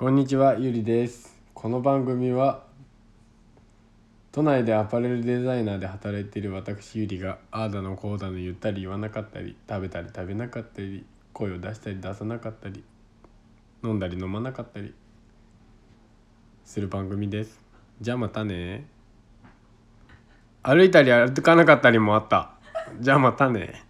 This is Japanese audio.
こんにちはゆりです。この番組は都内でアパレルデザイナーで働いている私ゆりがああだのこうだの言ったり言わなかったり食べたり食べなかったり声を出したり出さなかったり飲んだり飲まなかったりする番組です。じゃあまたね。歩いたり歩かなかったりもあった。じゃあまたね。